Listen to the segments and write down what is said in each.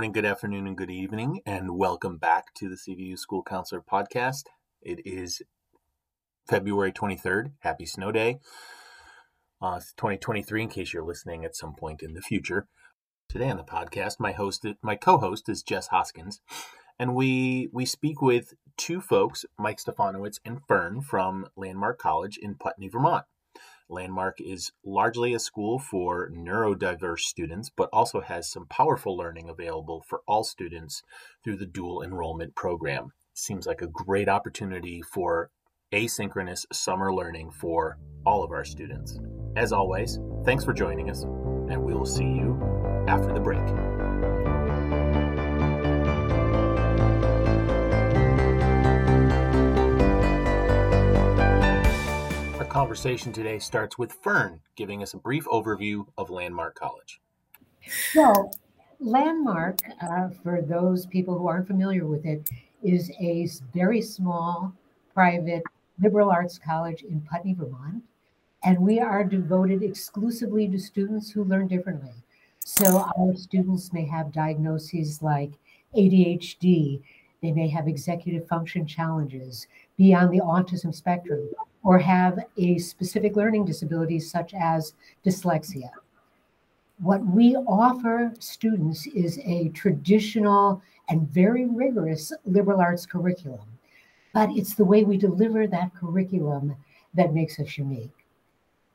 Good morning, good afternoon, and good evening, and welcome back to the CVU School Counselor Podcast. It is February 23rd. Happy Snow Day. Uh, it's 2023, in case you're listening at some point in the future. Today on the podcast, my host, my co-host is Jess Hoskins, and we we speak with two folks, Mike Stefanowitz and Ferne from Landmark College in Putney, Vermont. Landmark is largely a school for neurodiverse students, but also has some powerful learning available for all students through the dual enrollment program. Seems like a great opportunity for asynchronous summer learning for all of our students. As always, thanks for joining us, and we will see you after the break. Conversation today starts with Ferne giving us a brief overview of Landmark College. So, Landmark, uh, for those people who aren't familiar with it, is a very small private liberal arts college in Putney, Vermont. And we are devoted exclusively to students who learn differently. So, our students may have diagnoses like ADHD, they may have executive function challenges, be on the autism spectrum, or have a specific learning disability such as dyslexia. What we offer students is a traditional and very rigorous liberal arts curriculum, but it's the way we deliver that curriculum that makes us unique.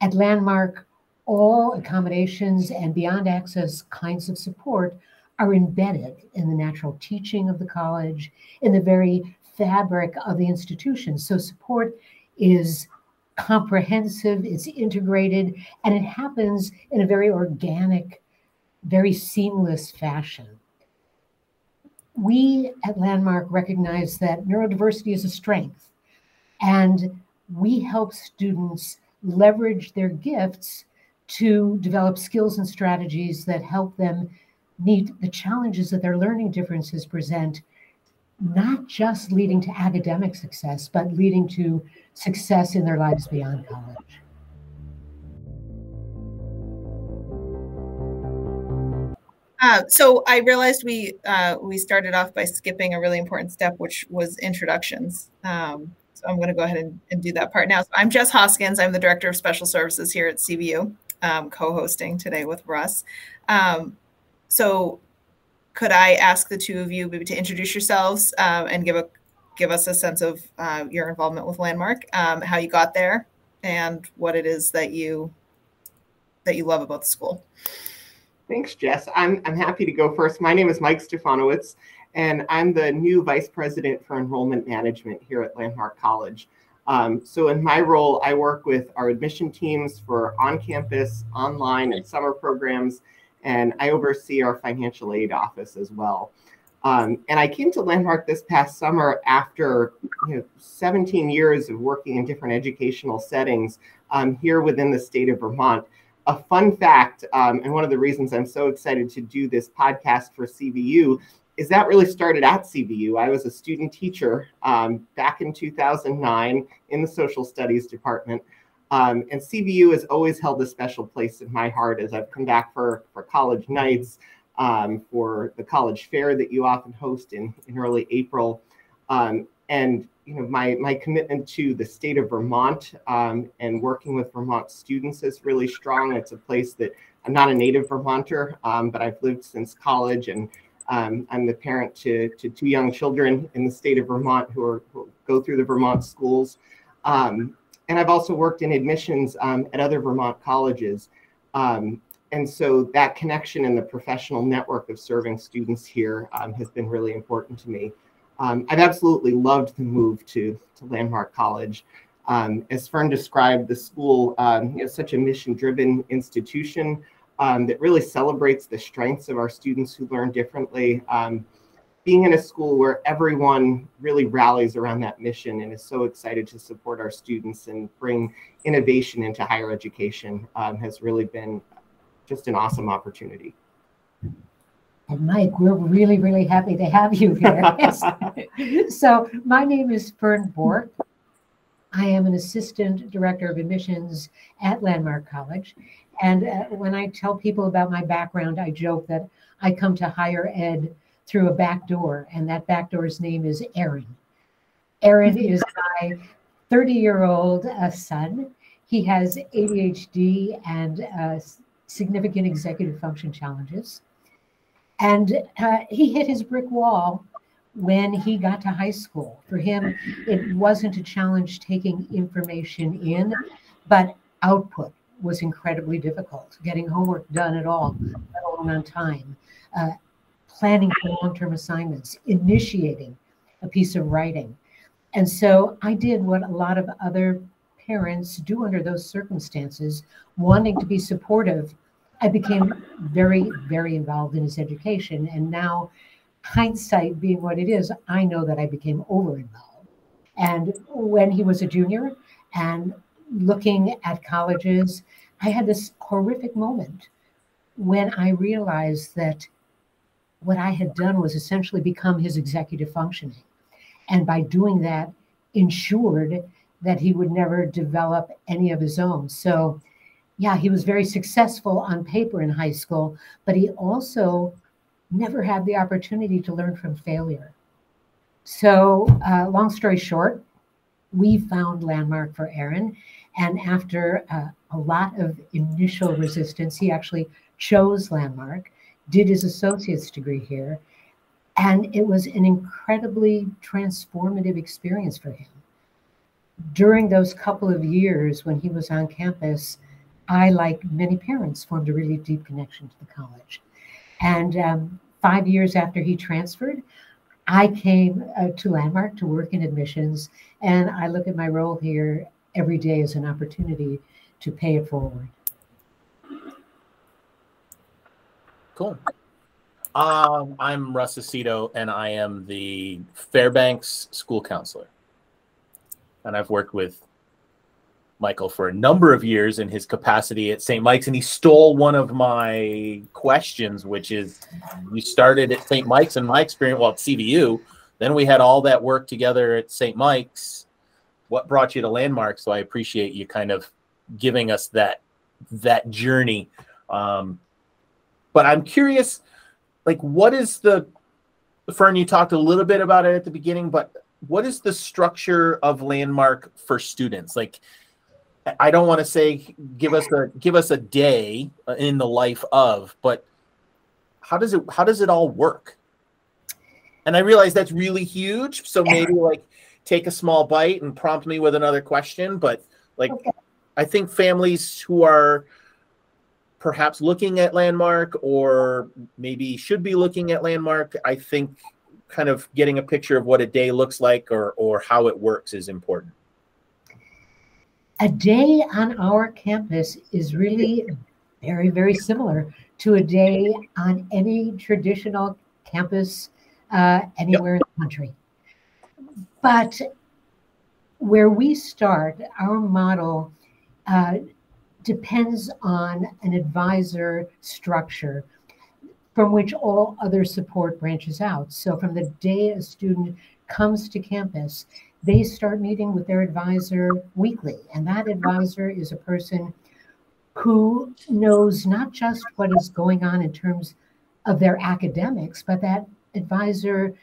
At Landmark, all accommodations and beyond access kinds of support are embedded in the natural teaching of the college, in the very fabric of the institution. So support is comprehensive, it's integrated, and it happens in a very organic, very seamless fashion. We at Landmark recognize that neurodiversity is a strength, and we help students leverage their gifts to develop skills and strategies that help them meet the challenges that their learning differences present not just leading to academic success, but leading to success in their lives beyond college. Uh, so I realized we uh, we started off by skipping a really important step, which was introductions. Um, so I'm going to go ahead and, and, do that part now. So I'm Jess Hoskins. I'm the director of special services here at CVU, um, co-hosting today with Russ. Um, so could I ask the two of you maybe to introduce yourselves um, and give a give us a sense of uh, your involvement with Landmark, um, how you got there, and what it is that you that you love about the school. Thanks, Jess. I'm I'm happy to go first. My name is Mike Stefanowitz, and I'm the new vice president for enrollment management here at Landmark College. Um, so in my role, I work with our admission teams for on-campus, online, and summer programs and I oversee our financial aid office as well. Um, and I came to Landmark this past summer after you know, 17 years of working in different educational settings um, here within the state of Vermont. A fun fact, um, and one of the reasons I'm so excited to do this podcast for CVU is that really started at CVU. I was a student teacher um, back in 2009 in the social studies department. Um, and CVU has always held a special place in my heart as I've come back for, for college nights, um, for the college fair that you often host in, in early April. Um, and you know, my, my commitment to the state of Vermont um, and working with Vermont students is really strong. It's a place that I'm not a native Vermonter, um, but I've lived since college and um, I'm the parent to, to two young children in the state of Vermont who, are, who go through the Vermont schools. Um, and I've also worked in admissions um, at other Vermont colleges. Um, and so that connection and the professional network of serving students here um, has been really important to me. Um, I've absolutely loved the move to, to Landmark College. Um, as Ferne described, the school um, is such a mission-driven institution that really celebrates the strengths of our students who learn differently being in a school where everyone really rallies around that mission and is so excited to support our students and bring innovation into higher education um, has really been just an awesome opportunity. And Mike, we're really, really happy to have you here. so, my name is Ferne Bork. I am an assistant director of admissions at Landmark College. And uh, when I tell people about my background, I joke that I come to higher ed through a back door, and that back door's name is Aaron. Aaron is my 30 year old uh, son. He has ADHD and uh, significant executive function challenges. And uh, he hit his brick wall when he got to high school. For him, it wasn't a challenge taking information in, but output was incredibly difficult. Getting homework done at all, let alone on time, uh, planning for long term assignments, initiating a piece of writing. And so I did what a lot of other parents do under those circumstances, wanting to be supportive. I became very, very involved in his education. And now, hindsight being what it is, I know that I became over involved. And when he was a junior and looking at colleges, I had this horrific moment when I realized that what I had done was essentially become his executive functioning. And by doing that, ensured that he would never develop any of his own. So, yeah, he was very successful on paper in high school, but he also never had the opportunity to learn from failure. So, uh, long story short, we found Landmark for Aaron. And after uh, a lot of initial resistance, he actually chose Landmark, did his associate's degree here, and it was an incredibly transformative experience for him. During those couple of years when he was on campus, I, like many parents, formed a really deep connection to the college. And um, five years after he transferred, I came uh, to Landmark to work in admissions, and I look at my role here every day as an opportunity to pay it forward. Cool. Um, I'm Russ Aceto, and I am the Fairbanks school counselor. And I've worked with Michael for a number of years in his capacity at St. Mike's, and he stole one of my questions, which is we started at St. Mike's and my experience, well, at CVU. Then we had all that work together at St. Mike's. What brought you to Landmark? So I appreciate you kind of giving us that that journey. Um, but I'm curious like what is the Ferne, you talked a little bit about it at the beginning, but what is the structure of landmark for students? Like I don't want to say give us a give us a day in the life of, but how does it how does it all work? And I realize that's really huge. So maybe like take a small bite and prompt me with another question. But like okay. I think families who are perhaps looking at landmark or maybe should be looking at landmark i think kind of getting a picture of what a day looks like or or how it works is important a day on our campus is really very very similar to a day on any traditional campus uh, anywhere yep. in the country but where we start our model uh, depends on an advisor structure from which all other support branches out. So from the day a student comes to campus, they start meeting with their advisor weekly. And that advisor is a person who knows not just what is going on in terms of their academics, but that advisor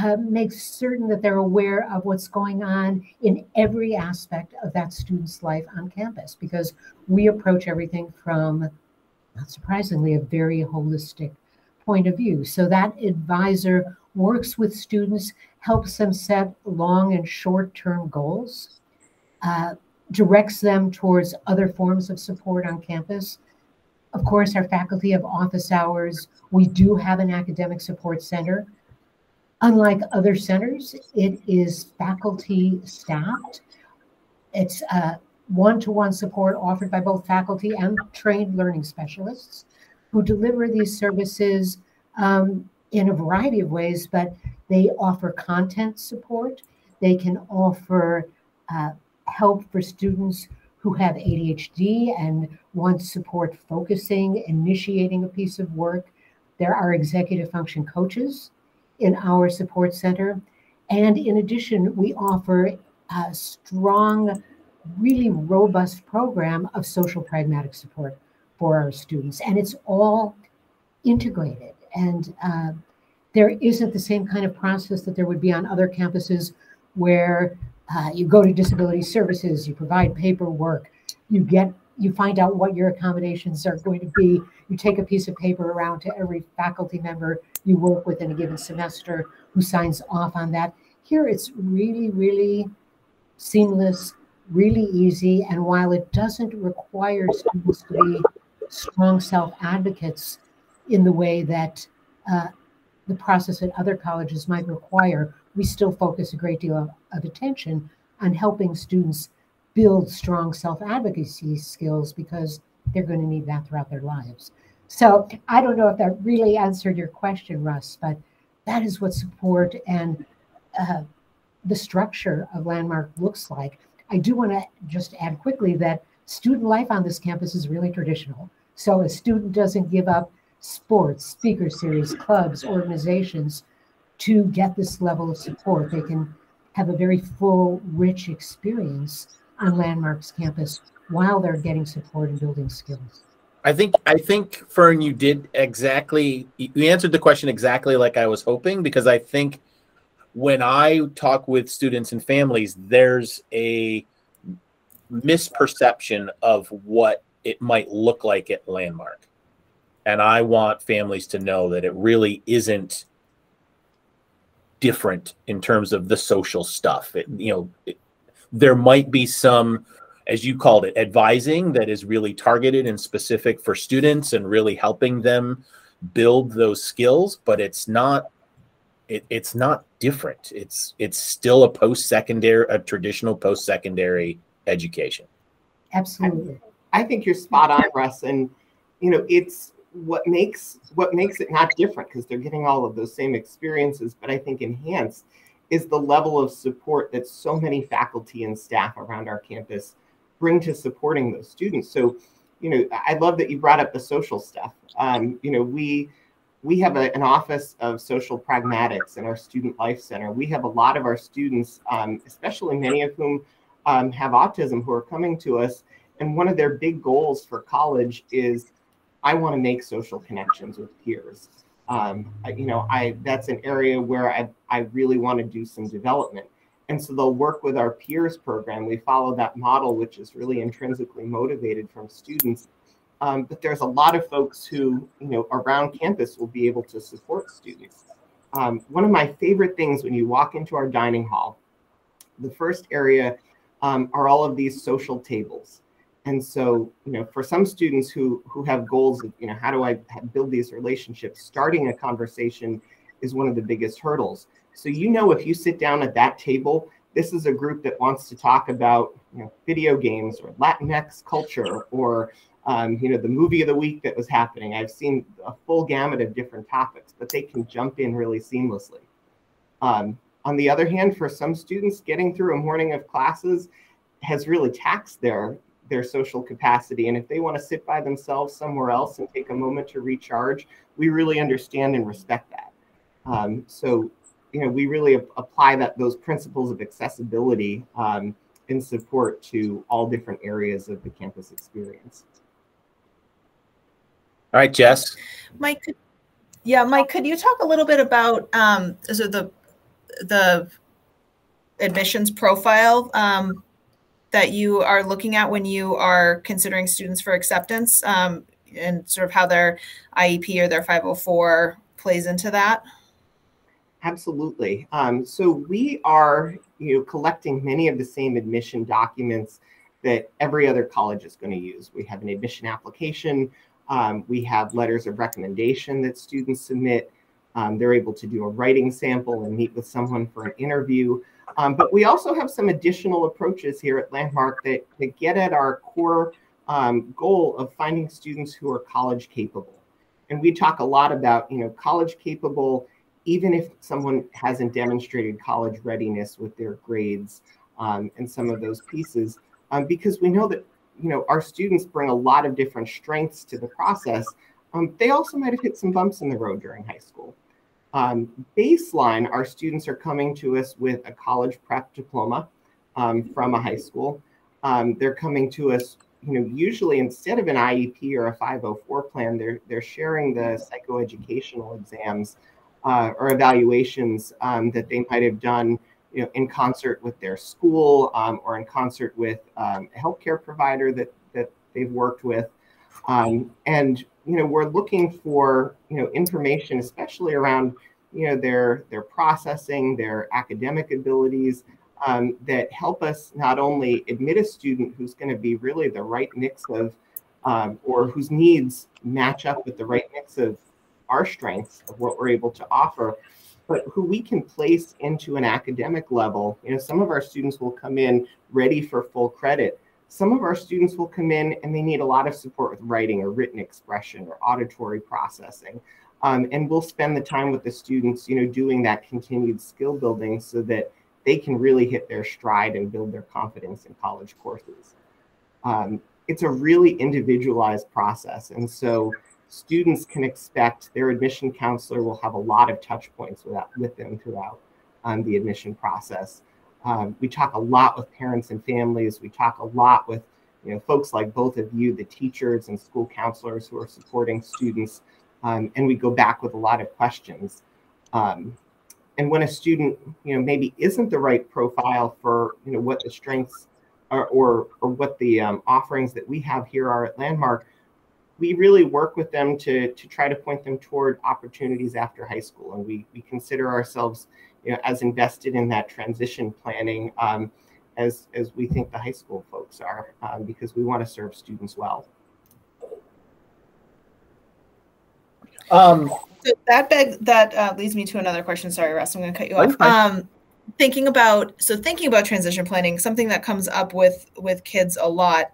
uh, makes certain that they're aware of what's going on in every aspect of that student's life on campus because we approach everything from, not surprisingly, a very holistic point of view. So that advisor works with students, helps them set long and short term goals, uh, directs them towards other forms of support on campus. Of course, our faculty have office hours. We do have an academic support center Unlike other centers, it is faculty staffed. It's one to one support offered by both faculty and trained learning specialists who deliver these services um, in a variety of ways, but they offer content support. They can offer uh, help for students who have ADHD and want support focusing, initiating a piece of work. There are executive function coaches in our support center. And in addition, we offer a strong, really robust program of social pragmatic support for our students. And it's all integrated. And uh, there isn't the same kind of process that there would be on other campuses where uh, you go to disability services, you provide paperwork, you get you find out what your accommodations are going to be. You take a piece of paper around to every faculty member you work with in a given semester who signs off on that. Here it's really, really seamless, really easy. And while it doesn't require students to be strong self advocates in the way that uh, the process at other colleges might require, we still focus a great deal of, of attention on helping students build strong self advocacy skills because they're going to need that throughout their lives. So I don't know if that really answered your question, Russ, but that is what support and uh, the structure of Landmark looks like. I do want to just add quickly that student life on this campus is really traditional. So a student doesn't give up sports, speaker series, clubs, organizations to get this level of support. They can have a very full, rich experience on Landmark's campus while they're getting support and building skills. I think I think Ferne, you did exactly. You answered the question exactly like I was hoping because I think when I talk with students and families, there's a misperception of what it might look like at Landmark. And I want families to know that it really isn't different in terms of the social stuff. It, you know, it, there might be some, as you called it, advising that is really targeted and specific for students and really helping them build those skills, but it's not it, it's not different. It's it's still a post secondary, a traditional post secondary education. Absolutely. I, I think you're spot on, Russ. And you know, it's what makes what makes it not different because they're getting all of those same experiences, but I think enhanced is the level of support that so many faculty and staff around our campus bring to supporting those students. So, you know, I love that you brought up the social stuff. Um, you know, we we have a, an office of social pragmatics in our student life center. We have a lot of our students, um, especially many of whom um, have autism, who are coming to us. And one of their big goals for college is I want to make social connections with peers. Um, you know, I that's an area where I, I really want to do some development. And so they'll work with our peers program. We follow that model, which is really intrinsically motivated from students um, but there's a lot of folks who, you know, around campus will be able to support students. Um, one of my favorite things when you walk into our dining hall, the first area um, are all of these social tables. And so, you know, for some students who who have goals of, you know, how do I build these relationships? Starting a conversation is one of the biggest hurdles. So you know, if you sit down at that table, this is a group that wants to talk about, you know, video games or Latinx culture or um, you know, the movie of the week that was happening. I've seen a full gamut of different topics, but they can jump in really seamlessly. Um, on the other hand, for some students, getting through a morning of classes has really taxed their their social capacity. And if they want to sit by themselves somewhere else and take a moment to recharge, we really understand and respect that. Um, so, you know, we really apply that those principles of accessibility um, in support to all different areas of the campus experience. All right, Jess. Mike, yeah, Mike, could you talk a little bit about um, so the the admissions profile um, that you are looking at when you are considering students for acceptance, um, and sort of how their IEP or their 504 plays into that? Absolutely. Um, so we are, you know, collecting many of the same admission documents that every other college is going to use. We have an admission application. Um, we have letters of recommendation that students submit. Um, they're able to do a writing sample and meet with someone for an interview. Um, but we also have some additional approaches here at Landmark that, that get at our core um, goal of finding students who are college capable. And we talk a lot about, you know, college capable, even if someone hasn't demonstrated college readiness with their grades um, and some of those pieces, um, because we know that you know, our students bring a lot of different strengths to the process. Um, they also might have hit some bumps in the road during high school. Um, baseline, our students are coming to us with a college prep diploma um, from a high school. Um, they're coming to us you know, usually instead of an IEP or a 504 plan, they're they're sharing the psychoeducational exams uh, or evaluations um, that they might have done, you know, in concert with their school um, or in concert with um, a healthcare provider that that they've worked with, um, and you know, we're looking for you know information, especially around you know their their processing, their academic abilities. Um, that help us not only admit a student who's going to be really the right mix of, um, or whose needs match up with the right mix of our strengths of what we're able to offer, but who we can place into an academic level. You know, some of our students will come in ready for full credit. Some of our students will come in and they need a lot of support with writing or written expression or auditory processing. Um, and we'll spend the time with the students, you know, doing that continued skill building so that they can really hit their stride and build their confidence in college courses. Um, it's a really individualized process. And so students can expect their admission counselor will have a lot of touch points with, with them throughout um, the admission process. Um, we talk a lot with parents and families. We talk a lot with you know folks like both of you, the teachers and school counselors who are supporting students, um, and we go back with a lot of questions. Um, and when a student you know maybe isn't the right profile for you know what the strengths are, or or what the um, offerings that we have here are at Landmark, we really work with them to, to try to point them toward opportunities after high school. And we, we consider ourselves you know, as invested in that transition planning um, as, as we think the high school folks are, um, because we want to serve students well. Um, so that beg that uh, leads me to another question. Sorry, Russ, I'm going to cut you off. Um, thinking about so thinking about transition planning, something that comes up with with kids a lot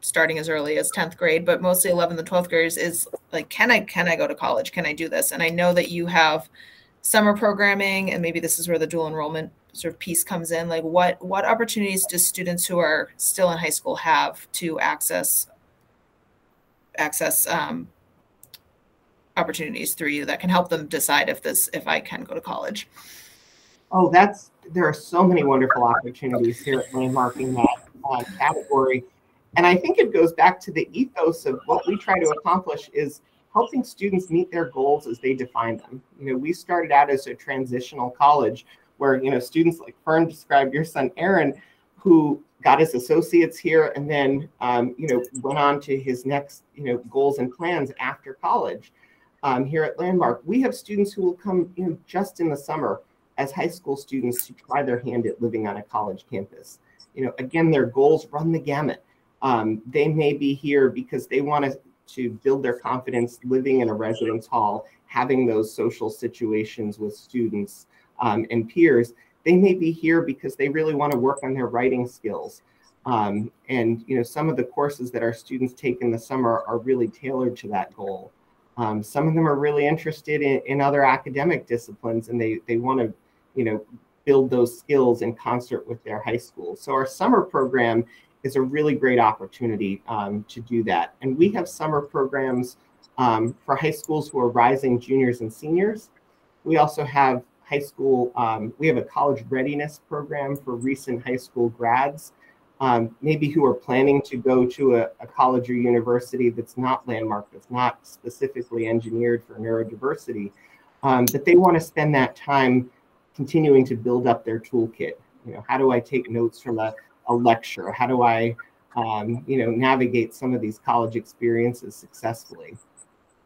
starting as early as 10th grade but mostly 11th and 12th graders is like can i can i go to college? Can i do this? And i know that you have summer programming and maybe this is where the dual enrollment sort of piece comes in. Like what what opportunities do students who are still in high school have to access access um, opportunities through you that can help them decide if this if i can go to college? Oh that's there are so many wonderful opportunities here at landmark in that uh, category and I think it goes back to the ethos of what we try to accomplish is helping students meet their goals as they define them. You know, we started out as a transitional college where, you know, students like Ferne described your son Aaron, who got his associates here and then, um, you know, went on to his next, you know, goals and plans after college. Um, here at Landmark, we have students who will come, you know, just in the summer as high school students to try their hand at living on a college campus. You know, again, their goals run the gamut um, they may be here because they want to, to build their confidence living in a residence hall, having those social situations with students um, and peers. They may be here because they really want to work on their writing skills. Um, and you know, some of the courses that our students take in the summer are really tailored to that goal. Um, some of them are really interested in, in other academic disciplines, and they they want to, you know, build those skills in concert with their high school. So our summer program is a really great opportunity um, to do that. And we have summer programs um, for high schools who are rising juniors and seniors. We also have high school, um, we have a college readiness program for recent high school grads, um, maybe who are planning to go to a, a, college or university that's not landmark, that's not specifically engineered for neurodiversity, um, but they want to spend that time continuing to build up their toolkit. You know, how do I take notes from a a lecture? How do I, um, you know, navigate some of these college experiences successfully?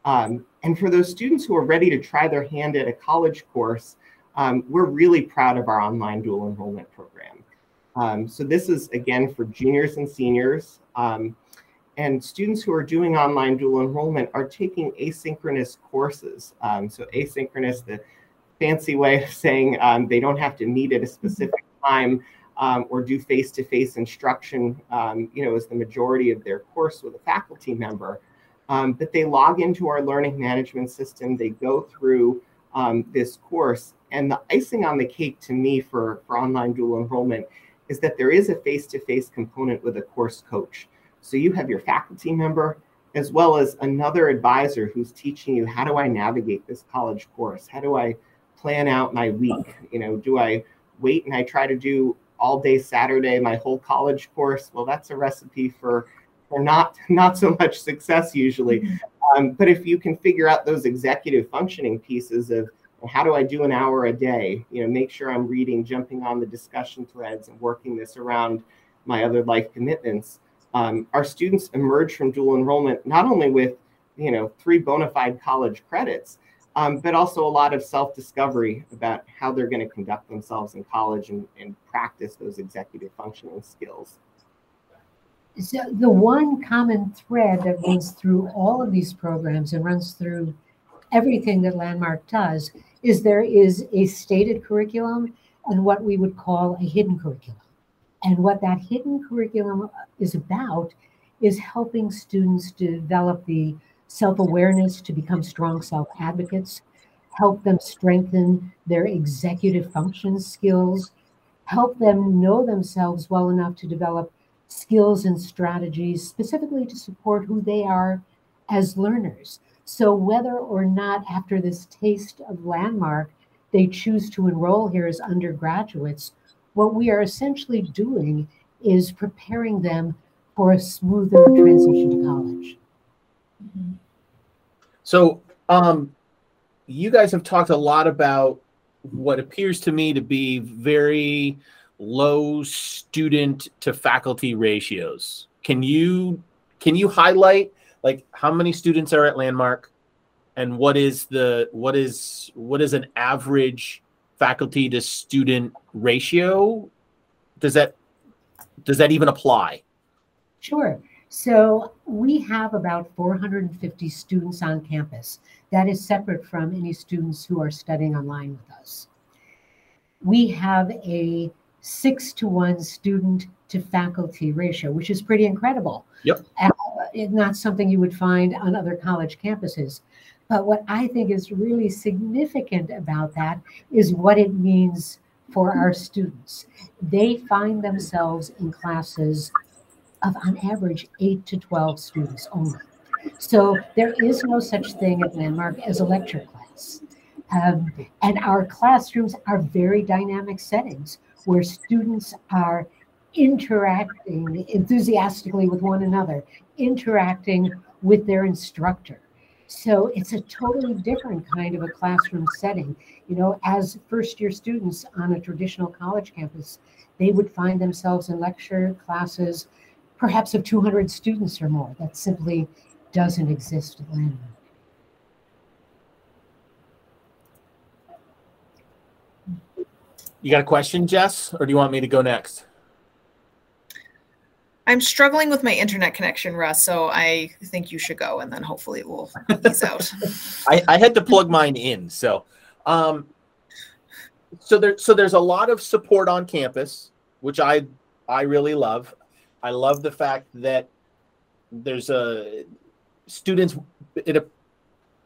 Um, and for those students who are ready to try their hand at a college course, um, we're really proud of our online dual enrollment program. Um, so this is again for juniors and seniors. Um, and students who are doing online dual enrollment are taking asynchronous courses. Um, so asynchronous, the fancy way of saying they don't have to meet at a specific time um, or do face-to-face instruction, um, you know, as the majority of their course with a faculty member. Um, but they log into our learning management system, they go through um, this course, and the icing on the cake to me for, for online dual enrollment is that there is a face-to-face component with a course coach. So you have your faculty member as well as another advisor who's teaching you how do I navigate this college course? How do I plan out my week? You know, do I wait and I try to do all day Saturday, my whole college course. Well, that's a recipe for for not not so much success usually. Mm-hmm. Um, but if you can figure out those executive functioning pieces of how do I do an hour a day, you know, make sure I'm reading, jumping on the discussion threads, and working this around my other life commitments. Um, our students emerge from dual enrollment not only with you know three bona fide college credits um, but also a lot of self-discovery about how they're going to conduct themselves in college and, and practice those executive functioning skills. So the one common thread that runs through all of these programs and runs through everything that landmark does is there is a stated curriculum and what we would call a hidden curriculum. And what that hidden curriculum is about is helping students develop the self awareness to become strong self advocates, help them strengthen their executive function skills, help them know themselves well enough to develop skills and strategies specifically to support who they are as learners. So, whether or not after this taste of landmark they choose to enroll here as undergraduates, what we are essentially doing is preparing them for a smoother transition to college. Mm-hmm. So, um, you guys have talked a lot about what appears to me to be very low student to faculty ratios. Can you can you highlight like how many students are at Landmark and what is the what is what is an average faculty to student ratio? Does that does that even apply? Sure. So we have about 450 students on campus. That is separate from any students who are studying online with us. We have a six to one student to faculty ratio, which is pretty incredible. Yep. Uh, not something you would find on other college campuses. But what I think is really significant about that is what it means for our students. They find themselves in classes of, on average, 8 to 12 students only. So there is no such thing at Landmark as a lecture class. Um, and our classrooms are very dynamic settings where students are interacting enthusiastically with one another, interacting with their instructor. So it's a totally different kind of a classroom setting. You know, as first year students on a traditional college campus, they would find themselves in lecture classes, perhaps of 200 students or more. That simply doesn't exist at Landmark. You got a question, Jess, or do you want me to go next? I'm struggling with my internet connection, Russ. So I think you should go, and then hopefully it will ease out. I, I had to plug mine in, so um, so there so there's a lot of support on campus, which I I really love. I love the fact that there's a students.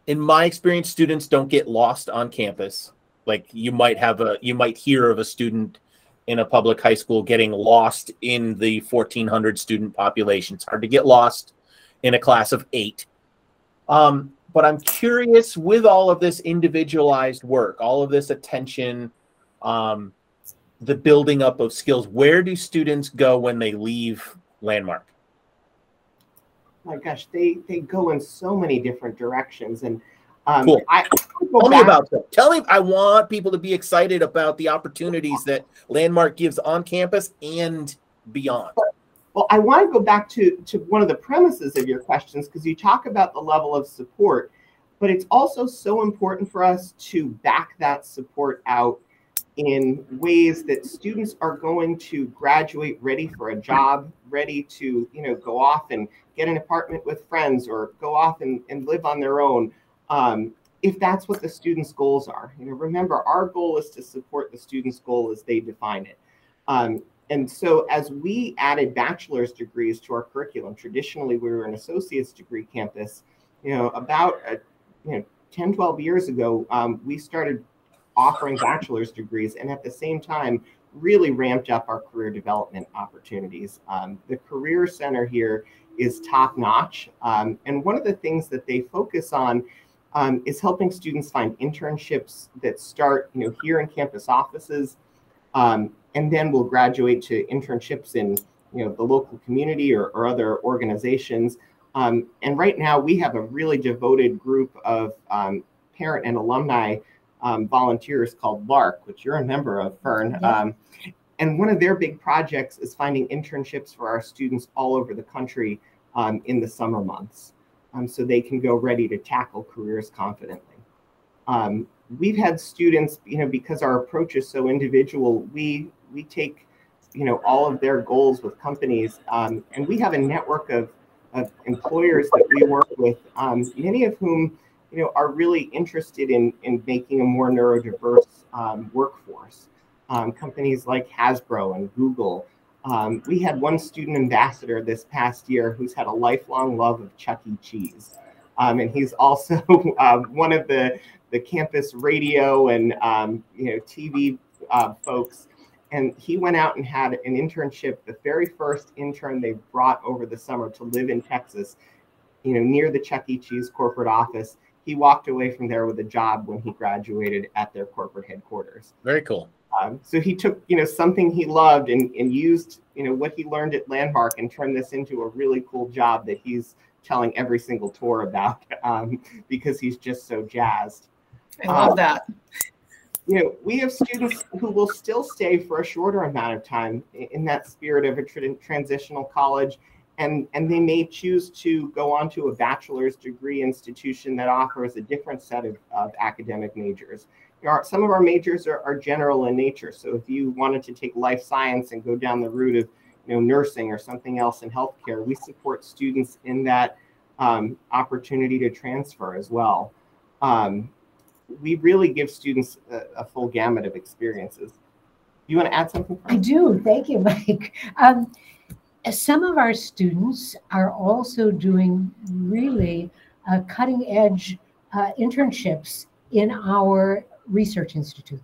In my experience, students don't get lost on campus. Like you might have a you might hear of a student in a public high school getting lost in the 1400 student population. It's hard to get lost in a class of eight. Um, but I'm curious with all of this individualized work, all of this attention, um, the building up of skills, where do students go when they leave Landmark? My gosh, they they go in so many different directions, and um, cool. I, Tell me about them. Tell me. I want people to be excited about the opportunities that Landmark gives on campus and beyond. Well, I want to go back to to one of the premises of your questions because you talk about the level of support, but it's also so important for us to back that support out in ways that students are going to graduate ready for a job, ready to you know go off and get an apartment with friends or go off and, and live on their own um, if that's what the students' goals are. You know, remember our goal is to support the students' goal as they define it. Um, and so as we added bachelor's degrees to our curriculum, traditionally we were an associate's degree campus. You know, about uh, you know 10, 12 years ago, um, we started offering bachelor's degrees, and at the same time, really ramped up our career development opportunities. Um, the Career Center here is top notch, um, and one of the things that they focus on um, is helping students find internships that start, you know, here in campus offices. Um, and then will graduate to internships in you know the local community or, or other organizations. Um, and right now we have a really devoted group of um, parent and alumni um, volunteers called LARC, which you're a member of, Ferne. Yeah. Um, and one of their big projects is finding internships for our students all over the country um, in the summer months um, so they can go ready to tackle careers confidently. Um, we've had students, you know, because our approach is so individual, we we take, you know, all of their goals with companies, um, and we have a network of, of employers that we work with, um, many of whom, you know, are really interested in in making a more neurodiverse um, workforce. Um, companies like Hasbro and Google. Um, we had one student ambassador this past year who's had a lifelong love of Chuck E. Cheese. Um, and he's also uh, one of the, the campus radio and um, you know TV uh, folks. And he went out and had an internship, the very first intern they brought over the summer to live in Texas, you know, near the Chuck E. Cheese corporate office. He walked away from there with a job when he graduated at their corporate headquarters. Very cool. Um, so he took, you know, something he loved and, and used, you know, what he learned at Landmark and turned this into a really cool job that he's telling every single tour about um, because he's just so jazzed. I love um, that. You know, we have students who will still stay for a shorter amount of time in that spirit of a tra- transitional college, and and they may choose to go on to a bachelor's degree institution that offers a different set of, of academic majors our, some of our majors are, are general in nature. So if you wanted to take life science and go down the route of you know nursing or something else in healthcare, we support students in that um, opportunity to transfer as well. Um, we really give students a, a, full gamut of experiences. You want to add something? I do. Thank you, Mike. Um, some of our students are also doing really uh, cutting edge uh, internships in our Research Institute.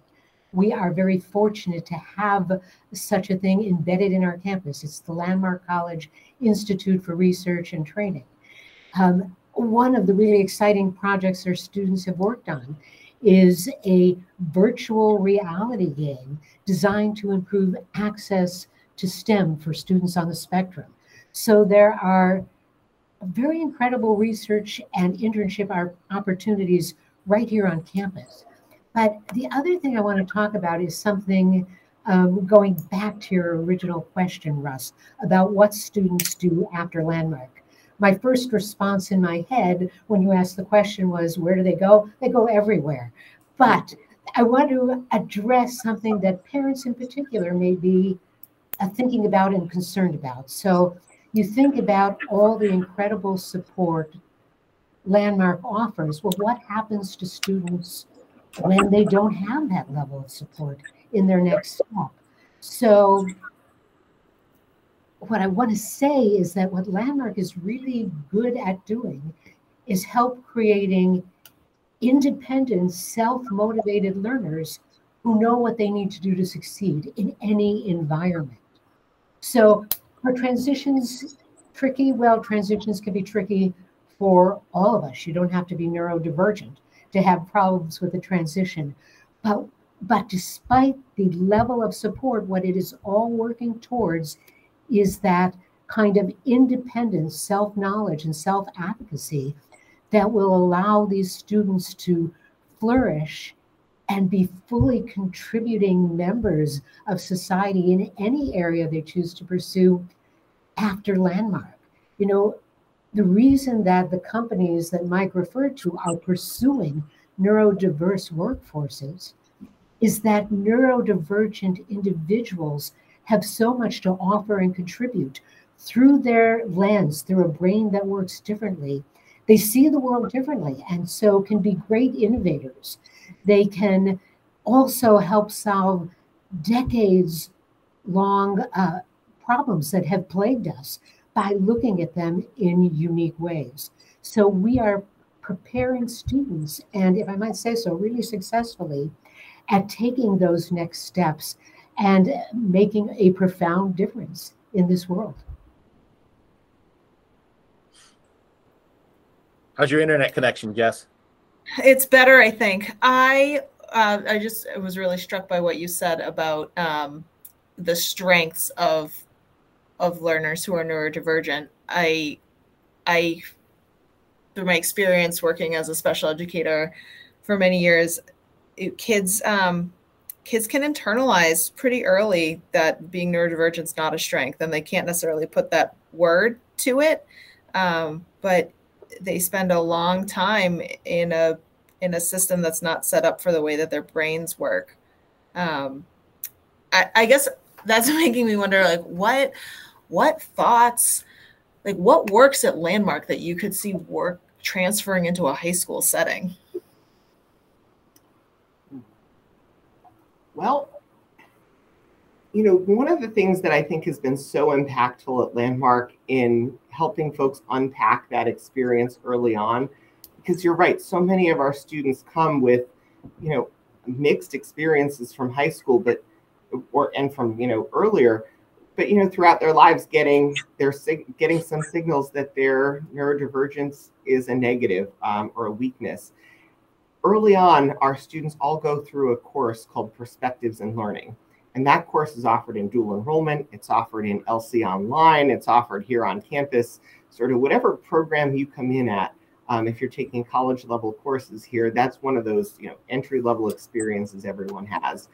We are very fortunate to have such a thing embedded in our campus. It's the Landmark College Institute for Research and Training. Um, one of the really exciting projects our students have worked on is a virtual reality game designed to improve access to STEM for students on the spectrum. So there are very incredible research and internship opportunities right here on campus. But the other thing I want to talk about is something um, going back to your original question, Russ, about what students do after Landmark. My first response in my head when you asked the question was, where do they go? They go everywhere. But I want to address something that parents in particular may be uh, thinking about and concerned about. So you think about all the incredible support Landmark offers. Well, what happens to students when they don't have that level of support in their next step. So, what I want to say is that what Landmark is really good at doing is help creating independent, self motivated learners who know what they need to do to succeed in any environment. So, are transitions tricky? Well, transitions can be tricky for all of us. You don't have to be neurodivergent to have problems with a transition. But, but despite the level of support, what it is all working towards is that kind of independent self knowledge and self advocacy that will allow these students to flourish and be fully contributing members of society in any area they choose to pursue after landmark. You know, the reason that the companies that Mike referred to are pursuing neurodiverse workforces is that neurodivergent individuals have so much to offer and contribute through their lens, through a brain that works differently. They see the world differently and so can be great innovators. They can also help solve decades long uh, problems that have plagued us by looking at them in unique ways. So we are preparing students, and if I might say so, really successfully at taking those next steps and making a profound difference in this world. How's your internet connection, Jess? It's better, I think. I uh, I just was really struck by what you said about um, the strengths of of learners who are neurodivergent. I I through my experience working as a special educator for many years, it, kids um, kids can internalize pretty early that being neurodivergent is not a strength, and they can't necessarily put that word to it. Um, but they spend a long time in a in a system that's not set up for the way that their brains work. Um, I, I guess that's making me wonder, like, what what thoughts, like, what works at Landmark that you could see work transferring into a high school setting? Well, you know, one of the things that I think has been so impactful at Landmark in helping folks unpack that experience early on, because you're right, so many of our students come with, you know, mixed experiences from high school, but or and from you know earlier, but you know throughout their lives getting their getting some signals that their neurodivergence is a negative um, or a weakness. Early on, our students all go through a course called Perspectives in Learning. And that course is offered in dual enrollment. It's offered in LC Online. It's offered here on campus, sort of whatever program you come in at. Um, if you're taking college level courses here, that's one of those you know entry level experiences everyone has.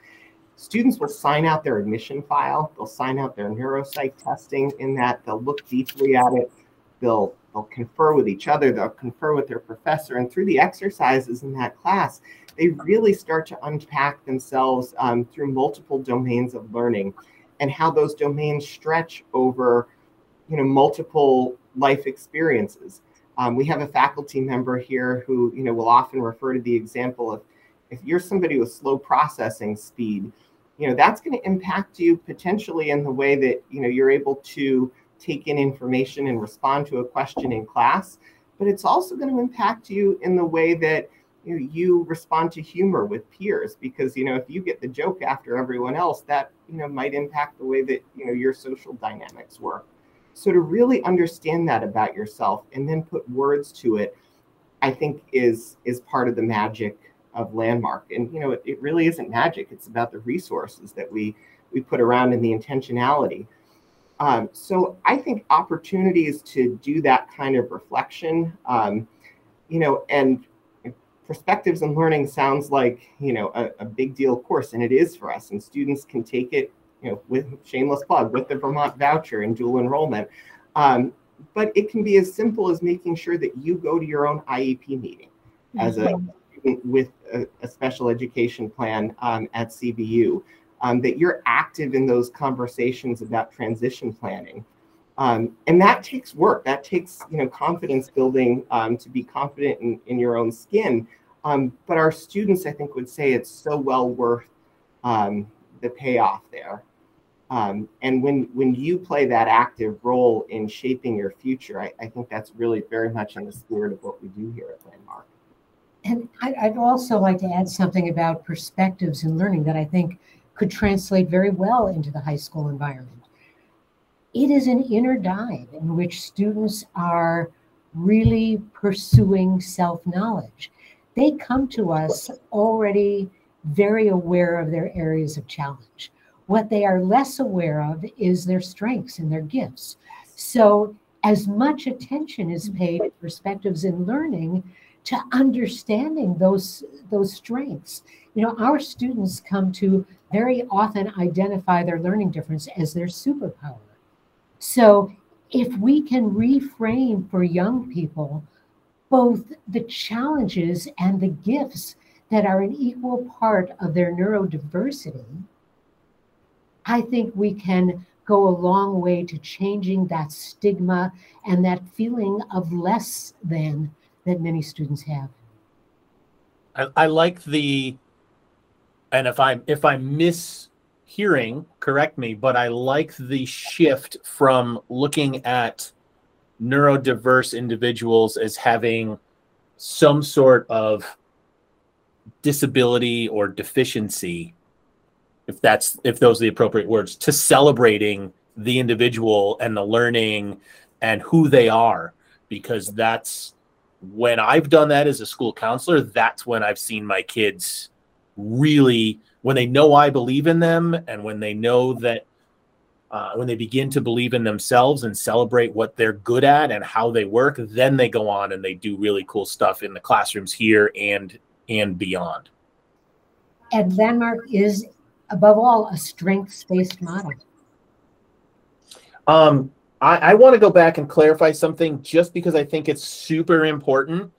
Students will sign out their admission file. They'll sign out their neuropsych testing in that. They'll look deeply at it. They'll they'll confer with each other. They'll confer with their professor. And through the exercises in that class, they really start to unpack themselves um, through multiple domains of learning and how those domains stretch over you know multiple life experiences um, we have a faculty member here who you know will often refer to the example of if you're somebody with slow processing speed you know that's going to impact you potentially in the way that you know you're able to take in information and respond to a question in class but it's also going to impact you in the way that you, know, you respond to humor with peers because you know if you get the joke after everyone else that you know might impact the way that you know your social dynamics work. So to really understand that about yourself and then put words to it i think is is part of the magic of landmark. And you know it, it really isn't magic it's about the resources that we we put around and the intentionality um, so i think opportunities to do that kind of reflection um, you know and perspectives and learning sounds like you know a, a, big deal course and it is for us and students can take it you know with shameless plug with the vermont voucher and dual enrollment um, but it can be as simple as making sure that you go to your own iep meeting as a mm-hmm. student with a, a special education plan um, at CVU um, that you're active in those conversations about transition planning um, and that takes work. That takes you know confidence building um, to be confident in, in your own skin. Um, but our students, I think, would say it's so well worth um, the payoff there. Um, and when when you play that active role in shaping your future, I, I, think that's really very much in the spirit of what we do here at Landmark. And I'd also like to add something about perspectives in learning that I think could translate very well into the high school environment. It is an inner dive in which students are really pursuing self knowledge. They come to us already very aware of their areas of challenge. What they are less aware of is their strengths and their gifts. So, as much attention is paid to perspectives in learning to understanding those those strengths. You know our students come to very often identify their learning difference as their superpower. So, if we can reframe for young people both the challenges and the gifts that are an equal part of their neurodiversity, I think we can go a long way to changing that stigma and that feeling of less than that many students have. I, I like the, and if I if I miss hearing, correct me, but I like the shift from looking at neurodiverse individuals as having some sort of disability or deficiency if that's if those are the appropriate words to celebrating the individual and the learning and who they are because that's when I've done that as a school counselor that's when I've seen my kids really when they know I believe in them and when they know that uh, when they begin to believe in themselves and celebrate what they're good at and how they work, then they go on and they do really cool stuff in the classrooms here and and beyond. And Landmark is, above all, a strengths-based model. Um, I, I want to go back and clarify something just because I think it's super important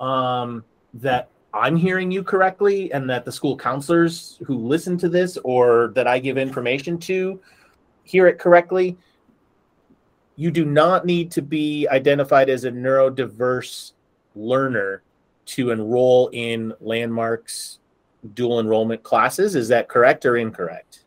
um, that I'm hearing you correctly and that the school counselors who listen to this or that I give information to hear it correctly. You do not need to be identified as a neurodiverse learner to enroll in Landmark's dual enrollment classes. Is that correct or incorrect?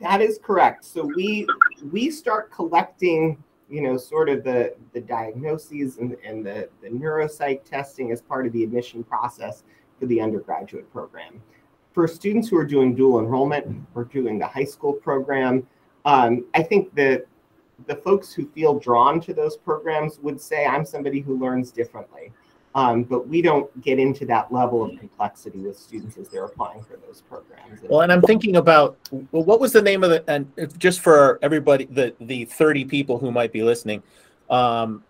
That is correct. So we we start collecting, you know, sort of the the diagnoses and, and the, the neuropsych testing as part of the admission process for the undergraduate program. For students who are doing dual enrollment or doing the high school program, um, I think that the folks who feel drawn to those programs would say, I'm somebody who learns differently. Um, but we don't get into that level of complexity with students as they're applying for those programs. Well, and I'm thinking about well, what was the name of the and just for everybody, the the 30 people who might be listening, um,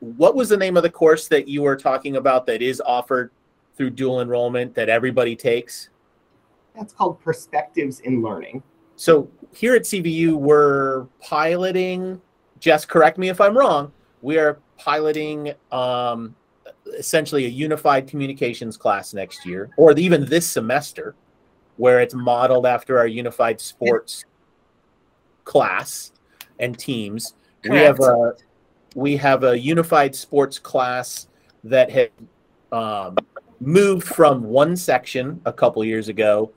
what was the name of the course that you were talking about that is offered through dual enrollment that everybody takes? That's called perspectives in learning. So here at CVU, we're piloting. Jess, correct me if I'm wrong. We are piloting um, essentially a unified communications class next year, or even this semester, where it's modeled after our unified sports class and teams. Correct. We have a we have a unified sports class that had um, moved from one section a couple years ago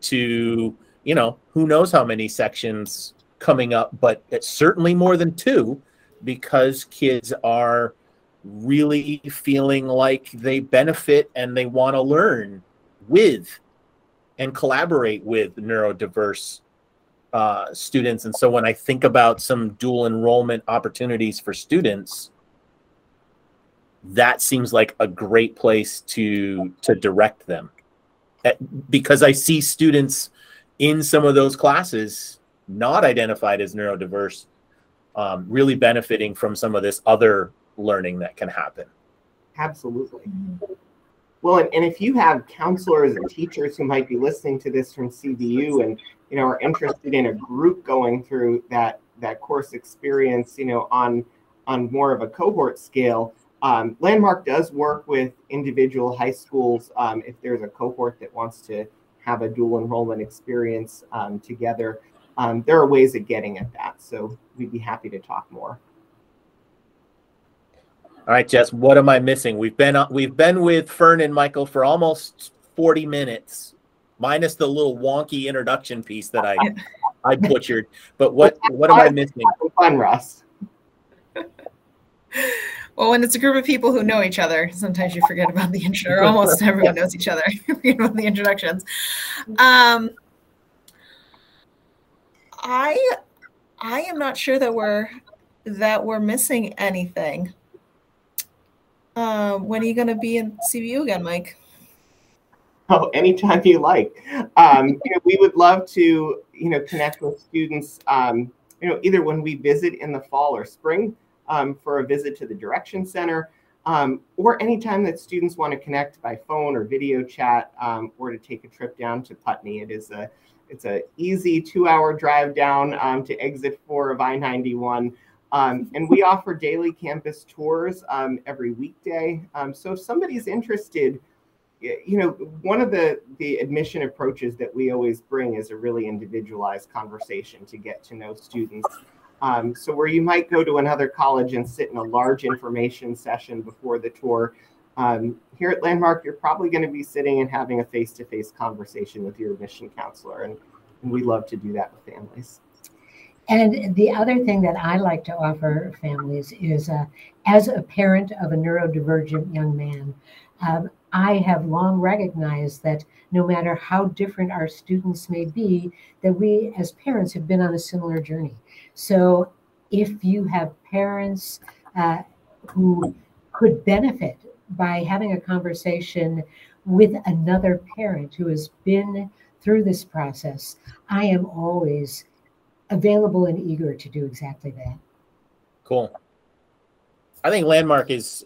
to you know who knows how many sections coming up, but it's certainly more than two because kids are really feeling like they benefit and they want to learn with and collaborate with neurodiverse uh, students. And so when I think about some dual enrollment opportunities for students, that seems like a great place to to direct them eh, because I see students in some of those classes not identified as neurodiverse um, really benefiting from some of this other learning that can happen. Absolutely. Well, and, and if you have counselors and teachers who might be listening to this from CVU and you know are interested in a group going through that that course experience, you know, on on more of a cohort scale, um, Landmark does work with individual high schools um, if there's a cohort that wants to have a dual enrollment experience um, together. Um, there are ways of getting at that, so we'd be happy to talk more. All right, Jess, what am I missing? We've been we've been with Ferne and Michael for almost 40 minutes, minus the little wonky introduction piece that I I butchered. But what what am I missing? Fun, Russ. Well, when it's a group of people who know each other, sometimes you forget about the intro. Almost everyone knows each other. forget about the introductions. Um, I I am not sure that we're that we're missing anything. Uh, when are you going to be in CVU again, Mike? Oh, anytime you like. Um, you know, we would love to, you know, connect with students. Um, you know, either when we visit in the fall or spring um, for a visit to the Direction Center, um, or anytime that students want to connect by phone or video chat, um, or to take a trip down to Putney. It is a it's a easy two-hour drive down um, to exit four of I-91. Um, and we offer daily campus tours um, every weekday. Um, so if somebody's interested, you know, one of the the admission approaches that we always bring is a really individualized conversation to get to know students. Um, so where you might go to another college and sit in a large information session before the tour, um, here at Landmark, you're probably going to be sitting and having a face-to-face conversation with your admission counselor, and, and we love to do that with families. And the other thing that I like to offer families is uh, as a parent of a neurodivergent young man, um, I have long recognized that no matter how different our students may be, that we as parents have been on a similar journey. So if you have parents uh, who could benefit by having a conversation with another parent who has been through this process, I am always available and eager to do exactly that. Cool. I think Landmark is.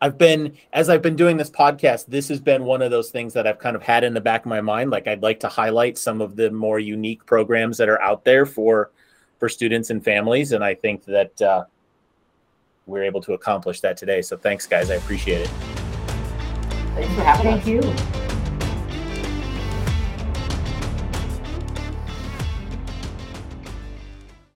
I've been as I've been doing this podcast. This has been one of those things that I've kind of had in the back of my mind. Like I'd like to highlight some of the more unique programs that are out there for for students and families, and I think that uh, we're able to accomplish that today. So thanks, guys. I appreciate it. Thanks for having Thank us. you.